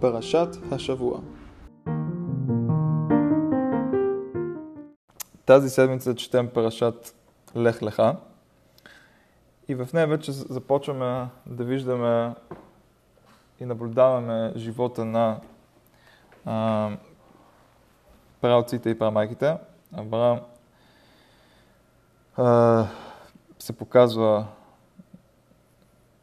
פרשת השבוע. Тази седмица четем парашат Лех Леха. И в нея вече започваме да виждаме и наблюдаваме живота на а, правците и прамайките. Авраам а, се показва,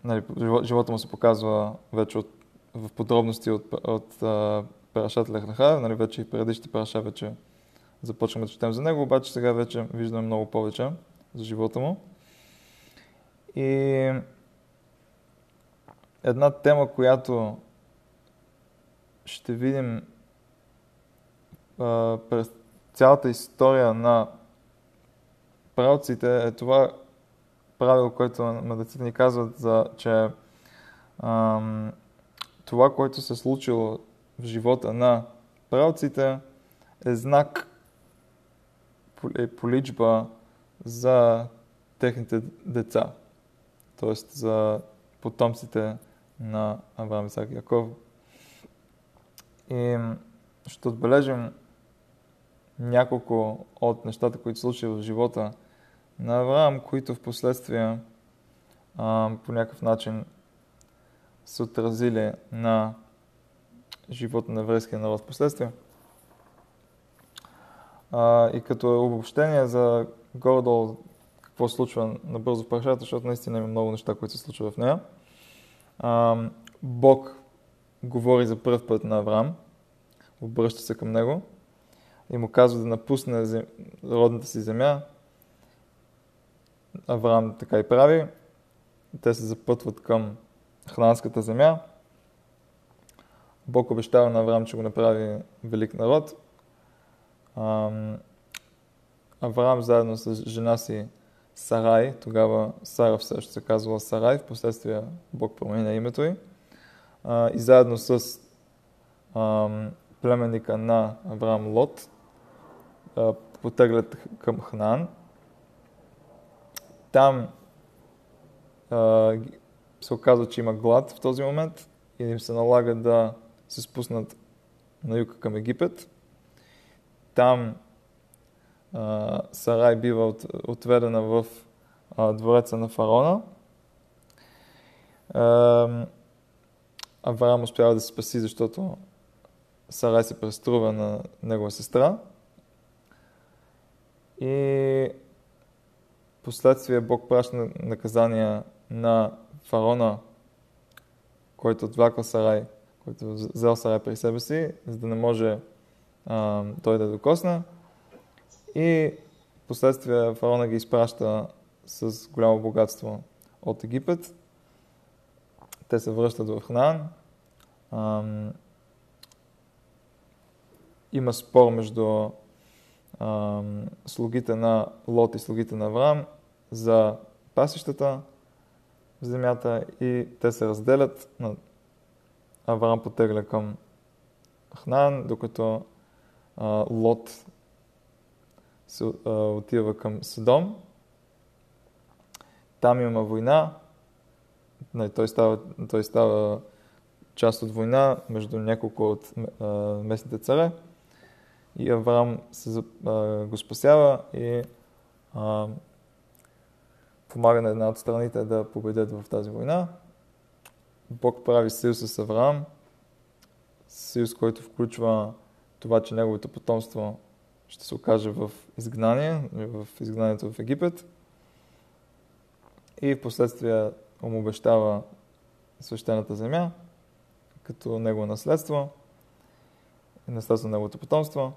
нали, живота му се показва вече от, в подробности от, от а, Лехнаха, нали, вече и предишните параша вече започваме да четем за него, обаче сега вече виждаме много повече за живота му. И една тема, която ще видим а, през цялата история на правците е това правило, което мъдреците ни казват, за, че ам, това, което се случило в живота на правците е знак, е поличба за техните деца, т.е. за потомците на Авраам, Исак Яков. И ще отбележим няколко от нещата, които се случили в живота на Авраам, които в последствие по някакъв начин се отразили на живота на еврейския народ в последствие. А, и като обобщение за горе какво се случва набързо в парашата, защото наистина има много неща, които се случват в нея. А, Бог говори за първ път на Авраам, обръща се към него и му казва да напусне зем... родната си земя. Авраам така и прави. Те се запътват към хрананската земя. Бог обещава на Авраам, че го направи велик народ. Авраам заедно с жена си Сарай, тогава Сара все още се казвала Сарай, в последствие Бог променя името й. И заедно с племенника на Авраам Лот потеглят към Хнан. Там се оказва, че има глад в този момент и им се налага да се спуснат на юг към Египет. Там а, Сарай бива от, отведена в а, двореца на фараона. А, Авраам успява да се спаси, защото Сарай се преструва на негова сестра. И последствие Бог праща наказания на фараона, който отвляква Сарай, който взел Сарай при себе си, за да не може а, той да докосне. И последствие фараона ги изпраща с голямо богатство от Египет. Те се връщат в Ханаан. Има спор между слугите на Лот и слугите на Авраам за пасищата в земята и те се разделят. Авраам потегля към Хнан, докато а, Лот се, а, отива към Содом. Там има война. Не, той, става, той става част от война между няколко от а, местните царе. И Авраам се, а, го спасява и а, помага на една от страните да победят в тази война. Бог прави съюз с Авраам, съюз, който включва това, че неговото потомство ще се окаже в изгнание, в изгнанието в Египет. И в последствие му обещава свещената земя, като негово наследство и наследство на неговото потомство.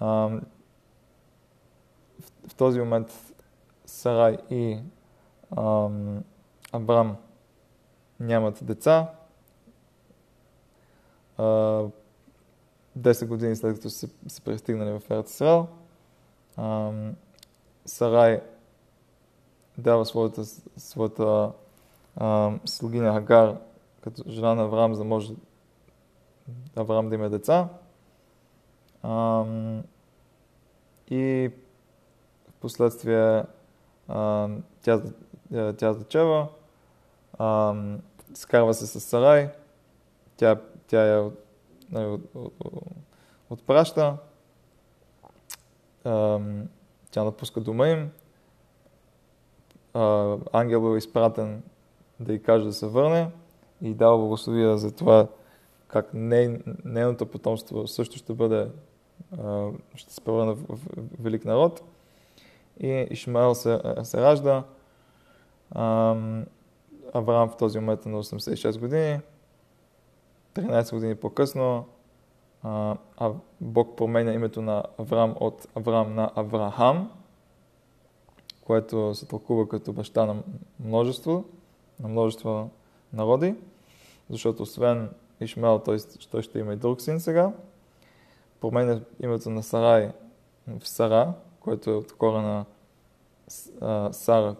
в, този момент Сарай и ам, Абрам нямат деца. 10 години след като се, се пристигнали в Ерат Исраел, Сарай дава своята, своята а, слугиня Хагар като жена на Авраам, за да може Авраам да има деца. А, и в последствие а, тя, тя зачева, скарва се с Сарай, тя тя я нали, от, от, отпраща, тя напуска дома им, ангел бил изпратен да й каже да се върне и дава благословия за това как нейното потомство също ще бъде, ще се превърне в, велик народ. И Ишмаел се, се ражда. Авраам в този момент е на 86 години. 13 години по-късно а, Бог променя името на Авраам от Авраам на Авраам, което се тълкува като баща на множество, на множество народи, защото освен Ишмел, той, той ще има и друг син сега. Променя името на Сарай в Сара, което е от Сара,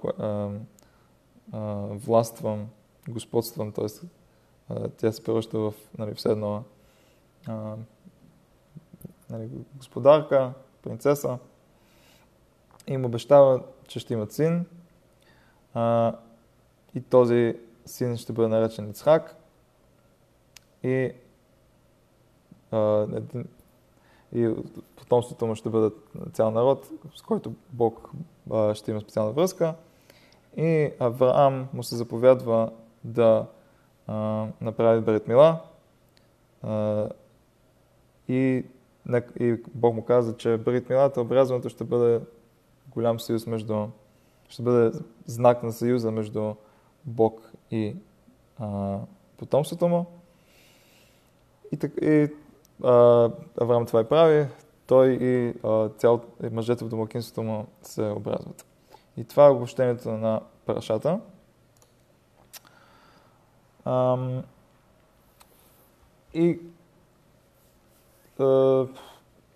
властвам, господствам, т.е. тя се превръща в нали, все едно нали, господарка, принцеса. И му обещава, че ще имат син. А, и този син ще бъде наречен Ицхак. И, а, и потомството му ще бъде цял народ, с който Бог ще има специална връзка. И Авраам му се заповядва да а, направи Берет Мила. А, и, и Бог му каза, че Берит Милата, обрязването ще бъде голям съюз между, ще бъде знак на съюза между Бог и а, потомството му. И, и а, Авраам това и прави, той и а, цял, и мъжете в домакинството му се образват. И това е обобщението на парашата. Ам, и а,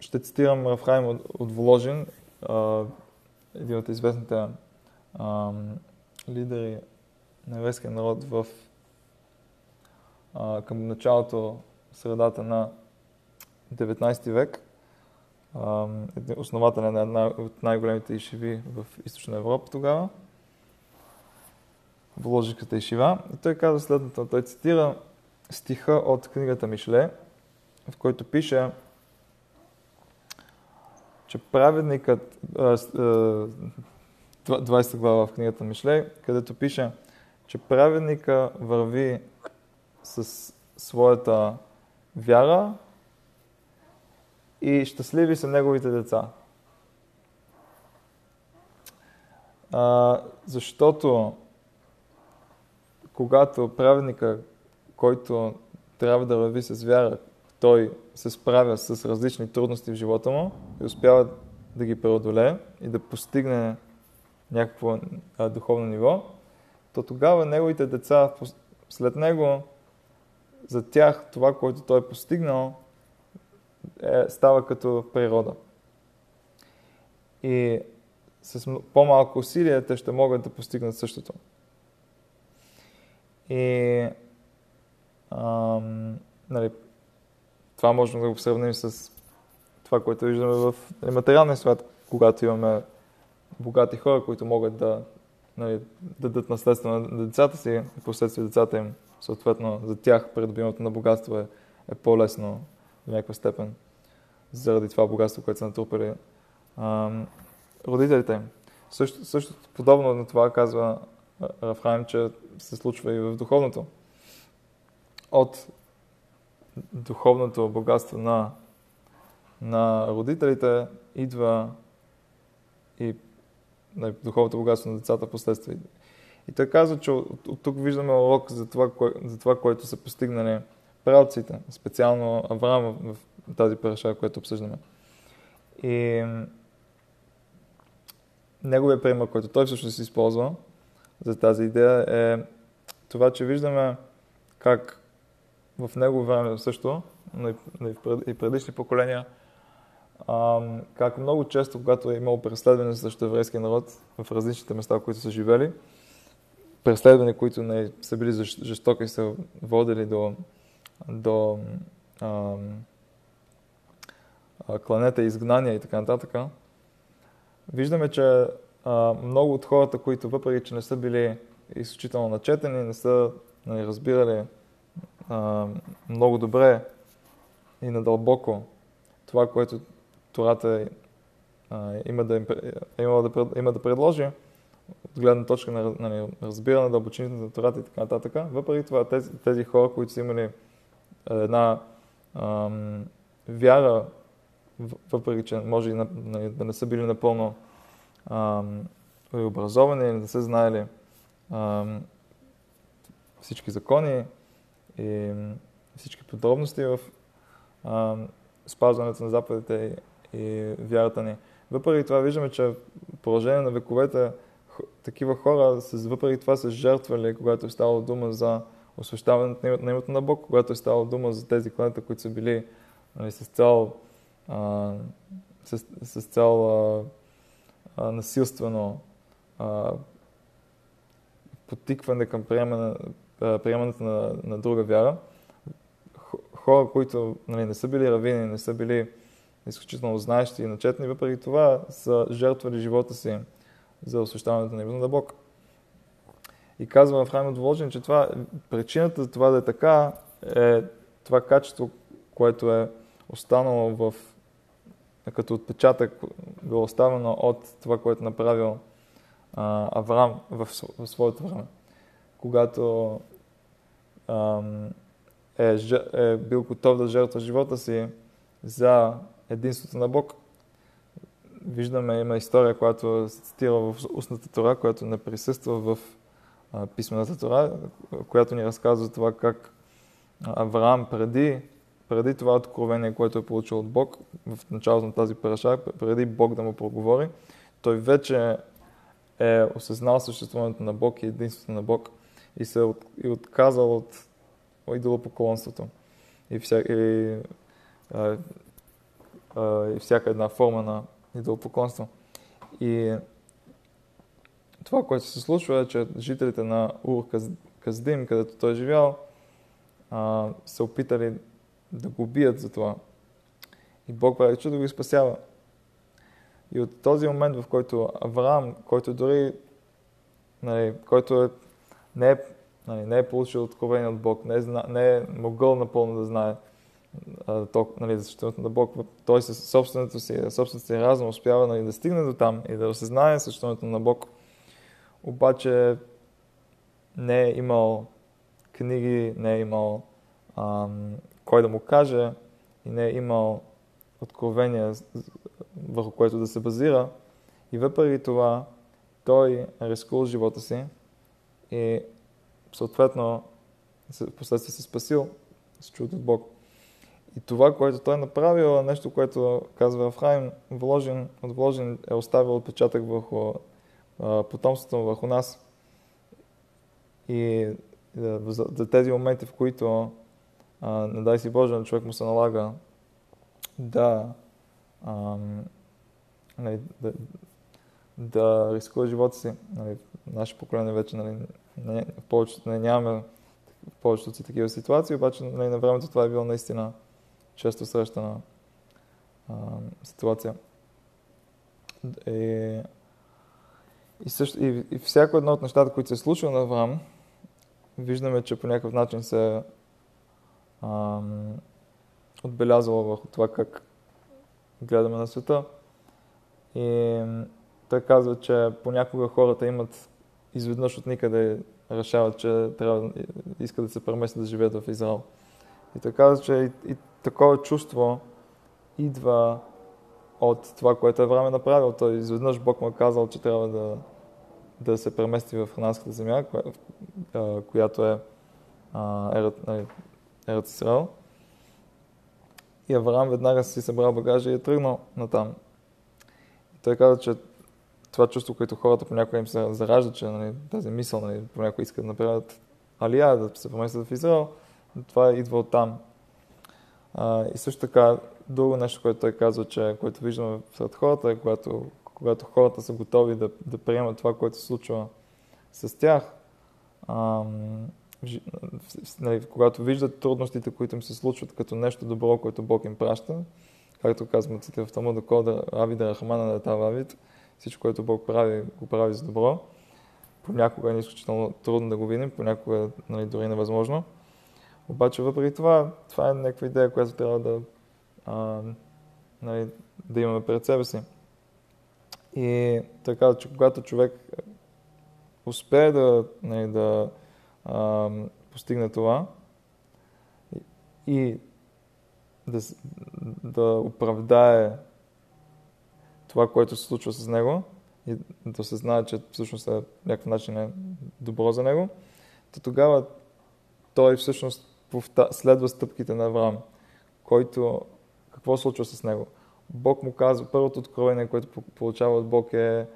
ще цитирам Рафхайм от, от Вложен, а, един от известните а, лидери на еврейския народ в, а, към началото, средата на 19 век. Основателя на една от най-големите ишиви в Източна Европа тогава. Вложиката ишива. И той казва следното. Той цитира стиха от книгата Мишле, в който пише, че праведникът, 20 глава в книгата Мишле, където пише, че праведника върви с своята вяра и щастливи са неговите деца. А, защото когато праведника, който трябва да върви с вяра, той се справя с различни трудности в живота му и успява да ги преодолее и да постигне някакво а, духовно ниво, то тогава неговите деца след него, за тях това, което той е постигнал, е, става като природа. И с по-малко усилия те ще могат да постигнат същото. И ам, нали, това можем да го сравним с това, което виждаме в нали, материалния свят, когато имаме богати хора, които могат да нали, дадат наследство на децата си и последствие децата им, съответно за тях придобиването на богатство е, е по-лесно в някаква степен заради това богатство, което са натрупали ам, родителите им. Също, също подобно на това казва Рафраим, че се случва и в духовното. От духовното богатство на, на родителите идва и на духовното богатство на децата последствие. И той казва, че от, от тук виждаме урок за това, кое, за това, което са постигнали правците, специално Авраам в, тази параша, която обсъждаме. И неговия пример, който той всъщност използва за тази идея е това, че виждаме как в него време също, но и предишни поколения, как много често, когато е имало преследване срещу еврейския народ в различните места, в които са живели, преследвания, които не са били жестоки и са водили до, до а, кланета, изгнания и така нататък, виждаме, че а, много от хората, които въпреки, че не са били изключително начетени, не са нали, разбирали а, много добре и надълбоко това, което Тората а, има, да, има, да, има да предложи, от гледна точка на, на разбиране, дълбочините на Тората и така нататък. Въпреки това, тези, тези хора, които са имали една ам, вяра, въпреки че може и на, на, да не са били напълно ам, образовани или да са знаели ам, всички закони и всички подробности в ам, спазването на заповедите и, и вярата ни. Въпреки това виждаме, че в продължение на вековете такива хора въпреки това са жертвали, когато е ставало дума за освещаването на името на Бог, когато е ставало дума за тези кланета, които са били нали, с цел, а, с, с цел а, а, насилствено а, потикване към приемане, приемането на, на друга вяра. Хора, които нали, не са били равини, не са били изключително знаещи и начетни, въпреки това са жертвали живота си за освещаването на името на Бог. И казва в Храм Доволжен, че това, причината за това да е така е това качество, което е останало в, като отпечатък, било оставено от това, което е направил а, Авраам в, в своето време. Когато ам, е, е бил готов да жертва живота си за единството на Бог. Виждаме, има история, която се цитира в устната Тора, която не присъства в писмената Тора, която ни разказва това как Авраам преди, преди това откровение, което е получил от Бог, в началото на тази параша, преди Бог да му проговори, той вече е осъзнал съществуването на Бог и единството на Бог и се от, и отказал от идолопоклонството и, вся, и, а, а, и всяка една форма на идолопоклонство. И това, което се случва е, че жителите на Ур Каздим, където той е живял, а, са опитали да го убият за това. И Бог прави чудо да го спасява. И от този момент, в който Авраам, който дори, нали, който е, не, е, нали, не е получил откровение от Бог, не е, не е могъл напълно да знае а, то, нали, за съществуването на Бог, той със собственото си, собственото си разум успява нали, да стигне до там и да осъзнае съществуването на Бог, обаче не е имал книги, не е имал ам, кой да му каже и не е имал откровение, върху което да се базира. И въпреки това, той е рискувал живота си и съответно последствие се спасил с чудо от Бог. И това, което той е направил, е нещо, което казва Ефраим, вложен, вложен е оставил отпечатък върху потомството върху нас. И за, тези моменти, в които не дай си Боже, на човек му се налага да, а, нали, да, да рискува живота си. Нали, наше поколение вече нали, не, в повечето, не нямаме в повечето си такива ситуации, обаче нали, на времето това е било наистина често срещана ситуация. И, и, също, и, и всяко едно от нещата, които се случва на Авраам, виждаме, че по някакъв начин се отбелязало върху това как гледаме на света. И той казва, че понякога хората имат изведнъж от никъде решават, че трябва, искат да се преместят да живеят в Израел. И той казва, че и, и такова чувство идва от това, което е направил. Той изведнъж Бог му е казал, че трябва да, да се премести в хананската земя, коя, която е Ерът, нали, Израел. И Авраам веднага си събрал багажа и е тръгнал натам. И той каза, че това чувство, което хората понякога им се заражда, че нали, тази мисъл нали, понякога искат да направят алия, да се преместят в Израел, това идва от там. А, и също така, друго нещо, което той казва, че което виждаме сред хората е, когато, когато хората са готови да, да приемат това, което се случва с тях, ам, нали, когато виждат трудностите, които им се случват като нещо добро, което Бог им праща, както казваме в Талмуда Кода, Авида Рахмана на Тава Авид, всичко, което Бог прави, го прави за добро. Понякога е изключително трудно да го видим, понякога нали, дори невъзможно. Обаче въпреки това, това е някаква идея, която трябва да, а, нали, да имаме пред себе си. И така, че когато човек успее да, нали, да а, постигне това и да, да оправдае това, което се случва с него и да се знае, че всъщност е някакъв начин е добро за него, то тогава той всъщност следва стъпките на Авраам, който какво случва с него? Бог му казва, първото откровение, което получава от Бог е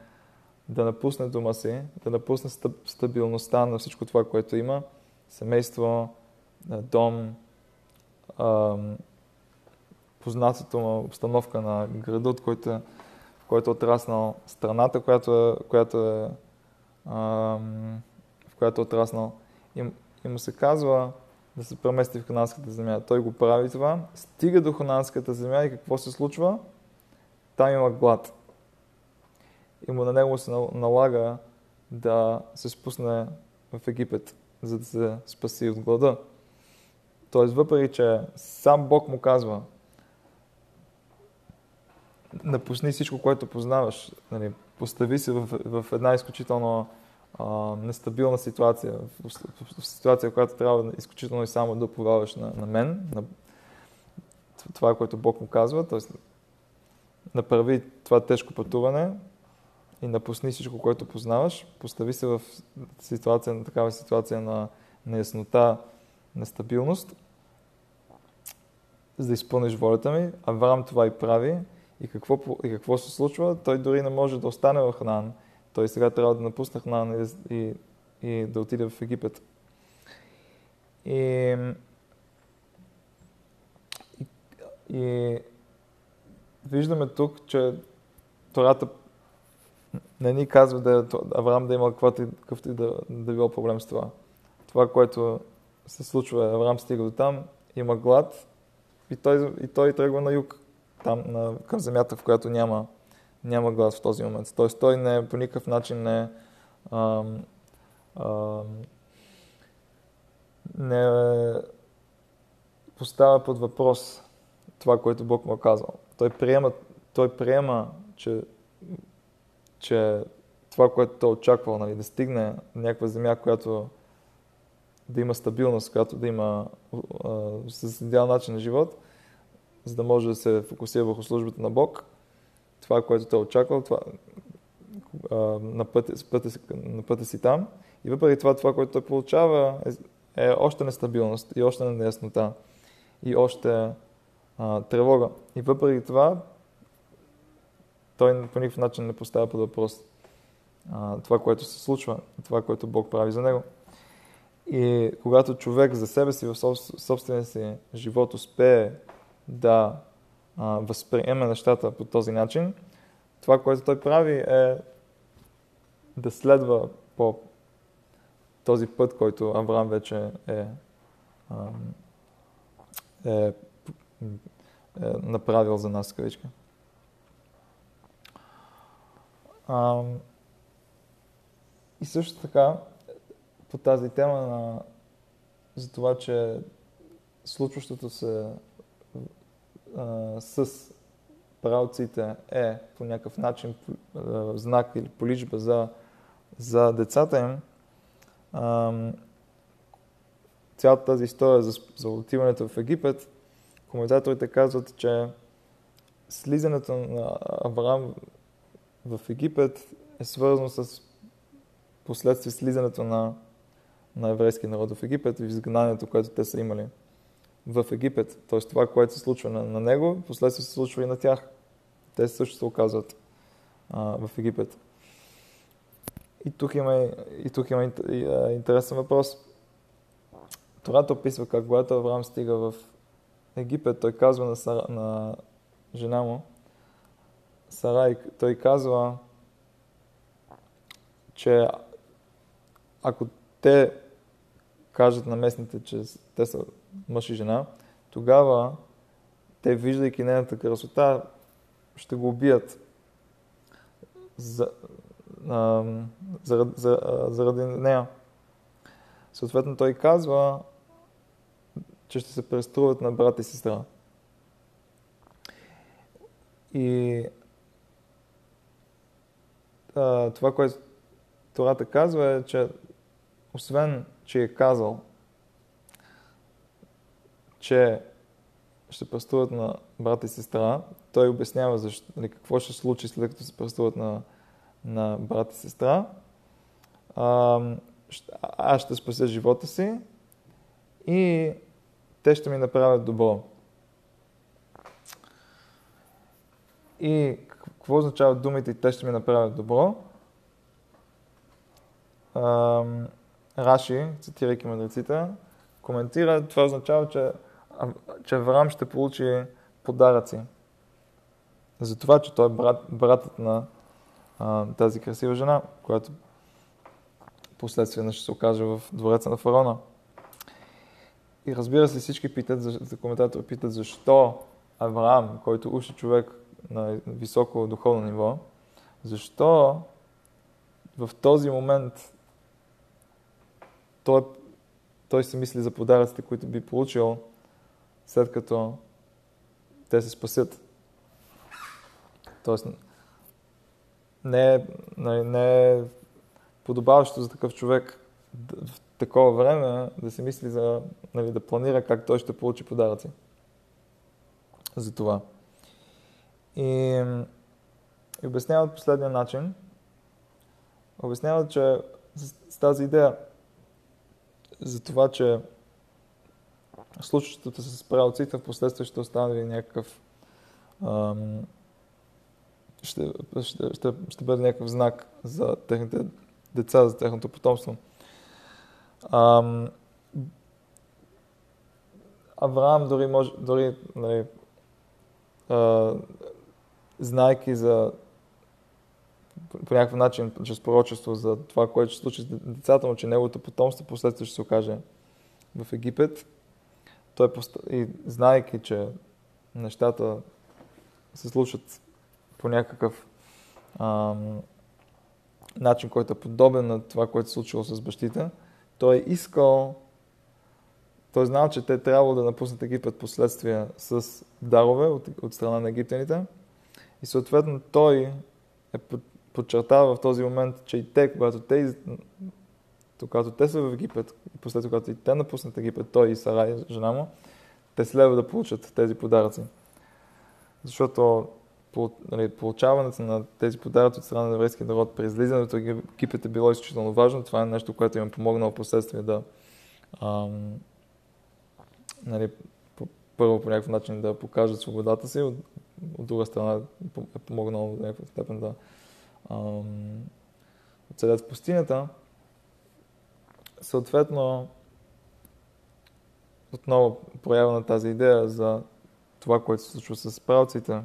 да напусне дома си, да напусне стабилността на всичко това, което има, семейство, дом, познатото му обстановка на града, от който, в който е отраснал страната, която е, която е, в която е отраснал. И, и му се казва да се премести в Хананската земя. Той го прави това, стига до Хананската земя и какво се случва? Там има глад. И му на него се налага да се спусне в Египет, за да се спаси от глада. Тоест, въпреки, че сам Бог му казва, напусни всичко, което познаваш, нали, постави се в, в една изключително нестабилна ситуация, в, в, в ситуация, в която трябва изключително и само да поваваш на, на мен, на това, което Бог му казва, т.е. направи това тежко пътуване и напусни всичко, което познаваш, постави се в ситуация, на такава ситуация на неяснота, нестабилност, за да изпълниш волята ми. Авраам това и прави. И какво, и какво се случва? Той дори не може да остане в Ханан. Той сега трябва да напусне Ханан и, и, да отиде в Египет. И, и, и виждаме тук, че Тората не ни казва да Авраам да има какъвто и да, да било проблем с това. Това, което се случва, Авраам стига до там, има глад и той, и той тръгва на юг, там на, към земята, в която няма, няма глад в този момент. Тоест той не, по никакъв начин не, ам, ам, не поставя под въпрос това, което Бог му е казал. Той приема, той приема че че това, което той е очаквал, нали, да стигне някаква земя, която да има стабилност, която да има с идеал начин на живот, за да може да се фокусира върху службата на Бог, това, което той е очаквал, това, на, пътя, пътя, на пътя си там. И въпреки това, това, което той получава, е, е още нестабилност и още неяснота и още а, тревога. И въпреки това, той по никакъв начин не поставя под въпрос а, това, което се случва, това, което Бог прави за него. И когато човек за себе си в собствения си живот успее да а, възприеме нещата по този начин, това, което той прави е да следва по този път, който Авраам вече е, е, е, направил за нас, кавичка. И също така, по тази тема на, за това, че случващото се а, с правците е по някакъв начин а, знак или поличба за, за децата им, а, цялата тази история за, за отиването в Египет, коментаторите казват, че слизането на Авраам в Египет е свързано с последствие слизането на, на еврейския народ в Египет и изгнанието, което те са имали в Египет. Т.е. това, което се случва на, на него, последствие се случва и на тях. Те също се оказват а, в Египет. И тук има, и тук има интересен въпрос. Тората описва как когато Авраам стига в Египет, той казва на, Сара, на жена му, Сарай, той казва, че ако те кажат на местните, че те са мъж и жена, тогава те, виждайки нейната красота, ще го убият за, а, заради, за, заради нея. Съответно, той казва, че ще се преструват на брат и сестра. И а, това, което Тората казва е, че освен, че е казал, че ще пръстуват на брат и сестра, той обяснява защо, нали, какво ще случи след като се пръстуват на, на брат и сестра. А, аз ще спася живота си и те ще ми направят добро. И какво означават думите те ще ми направят добро? Раши, цитирайки мъдреците, коментира, това означава, че, че Авраам ще получи подаръци. За това, че той е брат, братът на а, тази красива жена, която последствие ще се окаже в двореца на фараона. И разбира се, всички питат, за, за коментатор питат, защо Авраам, който уши човек на високо духовно ниво, защо в този момент той, той се мисли за подаръците, които би получил след като те се спасят. Тоест, не е, не е подобаващо за такъв човек в такова време да се мисли за, нали, да планира как той ще получи подаръци. За това. И, и обясняват последния начин. Обясняват, че с тази идея за това, че случващото се с правоците в последствие ще остане някакъв ам, ще, ще, ще, ще бъде някакъв знак за техните деца, за техното потомство. Ам, Авраам дори може, дори нали, а, знайки за по някакъв начин, чрез пророчество за това, което ще случи с децата му, че неговото потомство последствие ще се окаже в Египет. Той и знайки, че нещата се случват по някакъв ам, начин, който е подобен на това, което се случило с бащите, той е искал, той е знал, че те трябва да напуснат Египет последствия с дарове от, от страна на египтяните. И съответно той е подчертава в този момент, че и те, когато те, когато те са в Египет, и после когато и те напуснат Египет, той и Сарай, жена му, те следва да получат тези подаръци. Защото нали, получаването на тези подаръци от страна на еврейския народ при излизането от Египет е било изключително важно. Това е нещо, което им е помогнало последствие да ам, нали, първо по някакъв начин да покажат свободата си, от, от друга страна е помогнало в някаква степен да оцелят в пустинята. Съответно, отново проява на тази идея за това, което се случва с правците,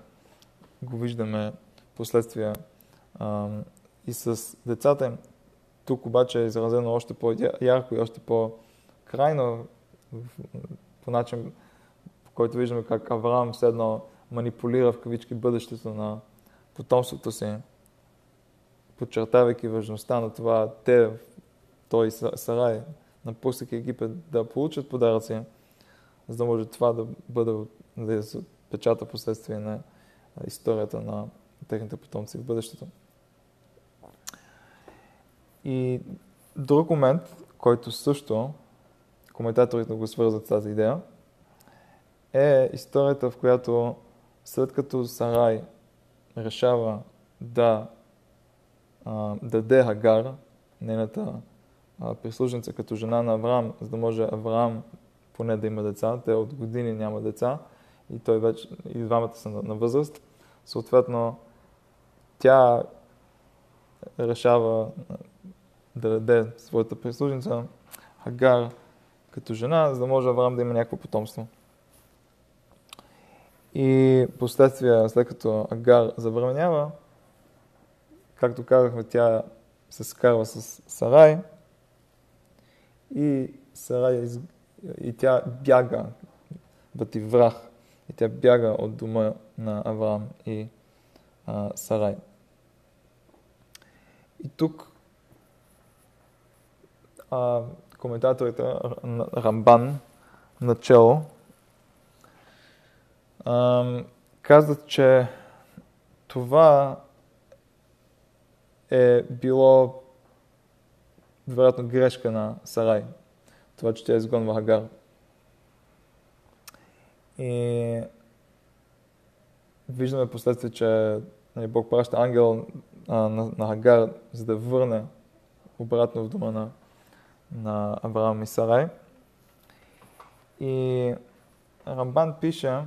го виждаме последствия а, и с децата им. Тук обаче е изразено още по-ярко и още по-крайно по начин, по който виждаме как Авраам седно манипулира в кавички бъдещето на потомството си подчертавайки важността на това те, той и Сарай, напуснаха Египет да получат подаръци, за да може това да бъде да се печата последствие на историята на техните потомци в бъдещето. И друг момент, който също коментаторите го свързват с тази идея, е историята, в която след като Сарай решава да а, даде Хагар, нейната прислужница като жена на Авраам, за да може Авраам поне да има деца. Те от години няма деца и той вече, и двамата са на, на възраст. Съответно, тя решава да даде своята прислужница Хагар като жена, за да може Авраам да има някакво потомство. И последствия, след като Агар забременява, Както казахме, тя се скарва с Сарай и Сарай из... и тя бяга, врах, и тя бяга от дома на Авраам и а, Сарай. И тук а, коментаторите Рамбан начало. казват, че това е било вероятно грешка на Сарай. Това, че тя изгонва Хагар. И виждаме последствие, че нали, Бог праща ангел а, на, на Хагар, за да върне обратно в дома на, на Авраам и Сарай. И Рамбан пише,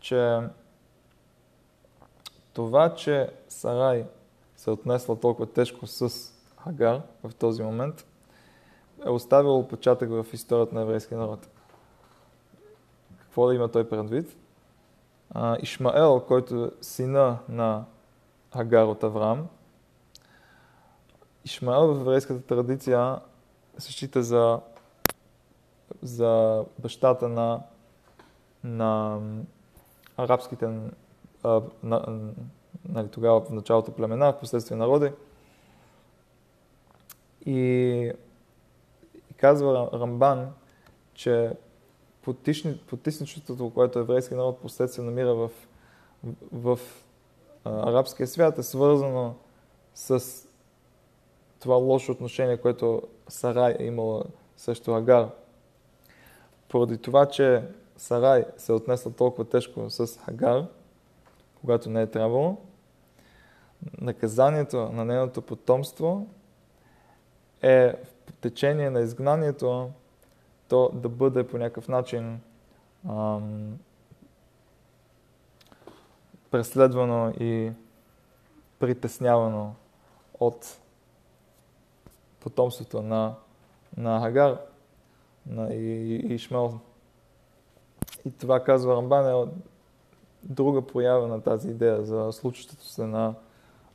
че това, че Сарай се е отнесла толкова тежко с Хагар в този момент, е оставило отпечатък в историята на еврейския народ. Какво да има той предвид? Ишмаел, който е сина на Хагар от Авраам, Ишмаел в еврейската традиция се счита за, за бащата на, на арабските а, на, нали, тогава в началото племена, в последствие народи. И, и казва Рамбан, че потисничеството, което еврейския народ последствие намира в, в, в арабския свят, е свързано с това лошо отношение, което Сарай е имала срещу Агар. Поради това, че Сарай се е отнесла толкова тежко с Хагар, когато не е трябвало, наказанието на нейното потомство е в течение на изгнанието то да бъде по някакъв начин ам, преследвано и притеснявано от потомството на, на Хагар на Ишмел. И това казва Рамбан е друга проява на тази идея за случващото се на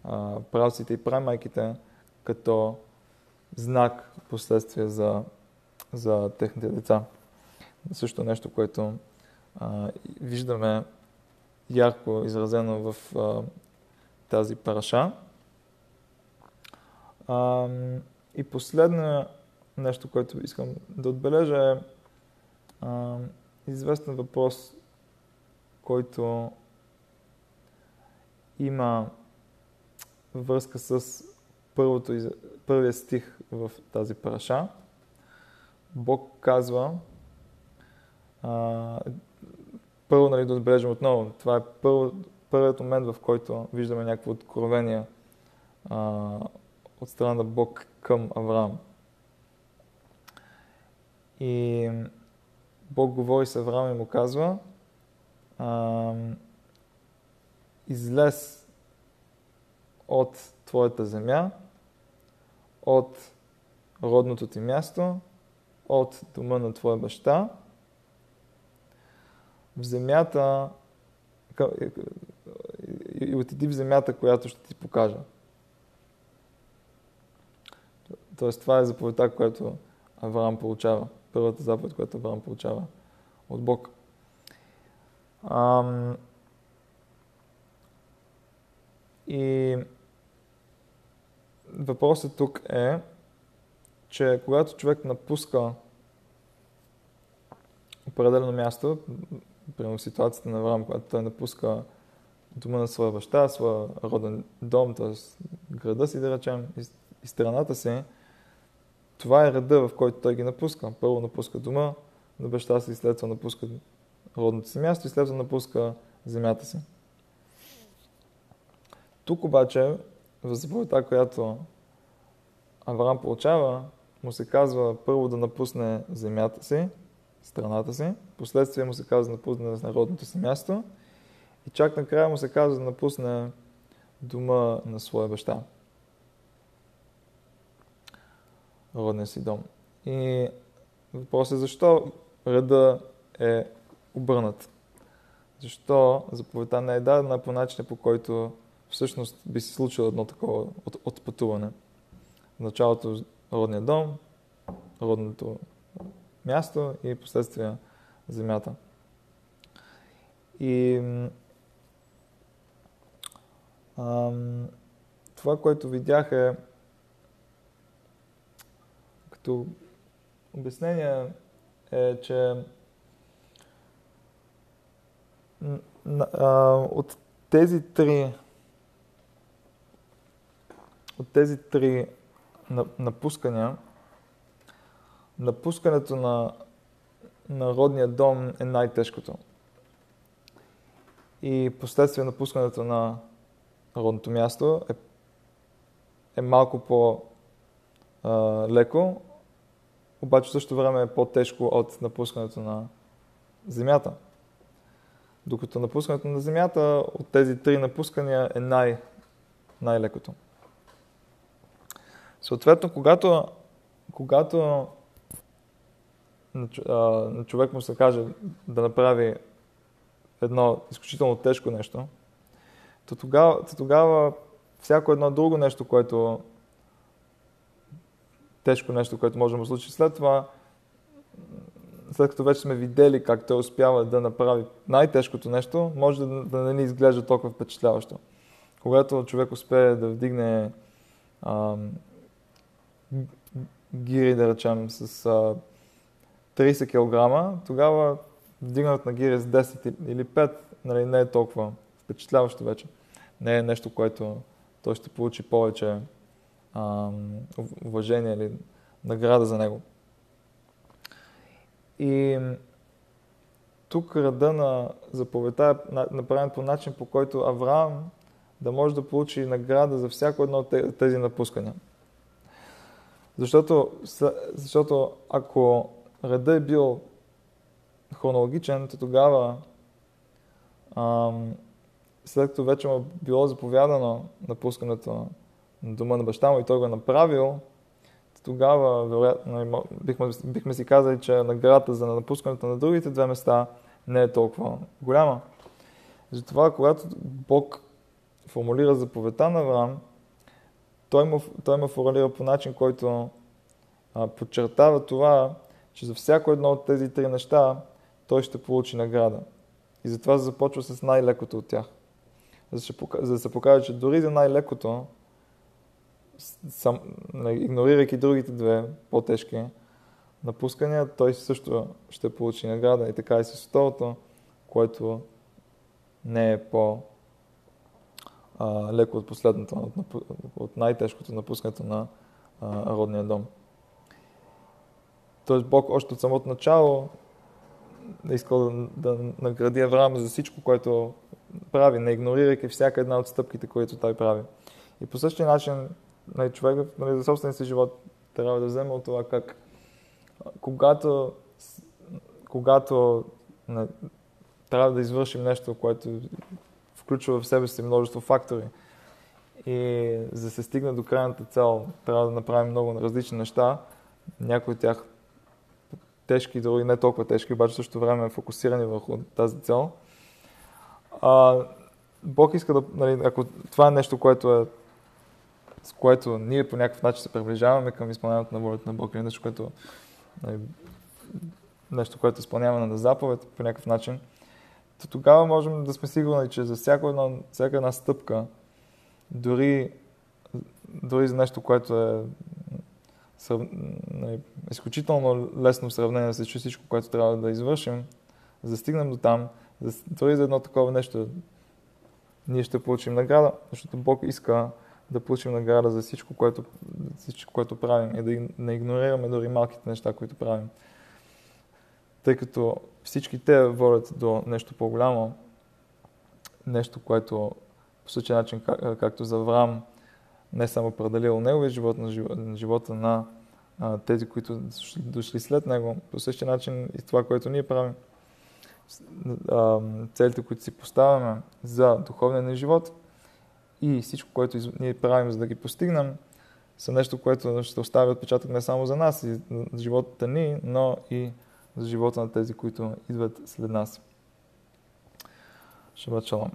а, правците и прамайките като знак последствие за, за техните деца. Също нещо, което а, виждаме ярко изразено в а, тази параша. А, и последно нещо, което искам да отбележа е а, известен въпрос, който има връзка с първото, първия стих в тази параша. Бог казва, а, първо нали, да отбележим отново, това е първо, първият момент, в който виждаме някакво откровение а, от страна на Бог към Авраам. И Бог говори с Авраам и му казва, а, излез от твоята земя, от родното ти място, от дома на твоя баща, в земята и отиди в земята, която ще ти покажа. Тоест, това е заповедта, която Авраам получава. Първата заповед, която Авраам получава от Бог. Ам... И въпросът тук е, че когато човек напуска определено място, примерно ситуацията на Авраам, когато той напуска дома на своя баща, своя роден дом, т.е. града си, да речем, и страната си, това е реда, в който той ги напуска. Първо напуска дома на баща си, след това напуска родното си място и след това напуска земята си. Тук обаче, в заповедта, която Авраам получава, му се казва първо да напусне земята си, страната си, последствие му се казва да напусне народното си място и чак накрая му се казва да напусне дома на своя баща. Родния си дом. И въпросът е защо реда е обърнат. Защо заповедта не е дадена по начина, по който всъщност би се случило едно такова от, отпътуване. В началото родния дом, родното място и последствие земята. И ам, това, което видях е като обяснение е, че от тези три от тези три напускания, напускането на народния дом е най-тежкото. И последствие напускането на народното място е, е малко по-леко, обаче също време е по-тежко от напускането на земята. Докато напускането на земята от тези три напускания е най- най-лекото. Съответно, когато, когато на човек му се каже да направи едно изключително тежко нещо, то тогава, то тогава всяко едно друго нещо, което тежко нещо, което може да случи след това, след като вече сме видели как той успява да направи най-тежкото нещо, може да, не ни изглежда толкова впечатляващо. Когато човек успее да вдигне гири, да речем, с а, 30 кг, тогава вдигнат на гири с 10 или 5 нали, не е толкова впечатляващо вече. Не е нещо, което той ще получи повече а, уважение или награда за него. И тук ръда на заповедта е направен по начин, по който Авраам да може да получи награда за всяко едно от тези напускания. Защото, защото ако реда е бил хронологичен, то тогава, ам, след като вече му е било заповядано напускането на дома на баща му и той го е направил, тогава вероятно, бихме, бихме си казали, че наградата за напускането на другите две места не е толкова голяма. Затова, когато Бог формулира заповедта на Авраам, той му, той му формулира по начин, който а, подчертава това, че за всяко едно от тези три неща той ще получи награда. И затова започва с най-лекото от тях. За да се покаже, че дори за най-лекото, сам, игнорирайки другите две по-тежки напускания, той също ще получи награда. И така и с второто, което не е по леко от последното, от, от най-тежкото напускането на а, родния дом. Тоест Бог още от самото начало е искал да, да награди Авраам за всичко, което прави, не игнорирайки всяка една от стъпките, които той прави. И по същия начин нали, човек нали, за собствения си живот трябва да вземе от това как когато, когато не, трябва да извършим нещо, което включва в себе си множество фактори и за да се стигне до крайната цел трябва да направим много различни неща, някои от тях тежки, дори не толкова тежки, обаче също време фокусирани върху тази цел. А, Бог иска да, нали, ако това е нещо, което е с което ние по някакъв начин се приближаваме към изпълнението на волята на Бог или нещо, което, нали, нещо, което изпълняваме на заповед по някакъв начин, то тогава можем да сме сигурни, че за всяка една, всяка една стъпка, дори, дори за нещо, което е нали, изключително лесно в сравнение с всичко, което трябва да извършим, за да стигнем до там, дори за едно такова нещо, ние ще получим награда, защото Бог иска да получим награда за всичко, което, всичко, което правим и да не игнорираме дори малките неща, които правим. Тъй като всички те водят до нещо по-голямо, нещо, което по същия начин, как, както за Авраам, не само определил неговия живот, но живота на а, тези, които дошли след него. По същия начин и това, което ние правим, а, целите, които си поставяме за духовния ни живот – и всичко, което ние правим, за да ги постигнем, са нещо, което ще остави отпечатък не само за нас и за живота ни, но и за живота на тези, които идват след нас. Шабат шалом.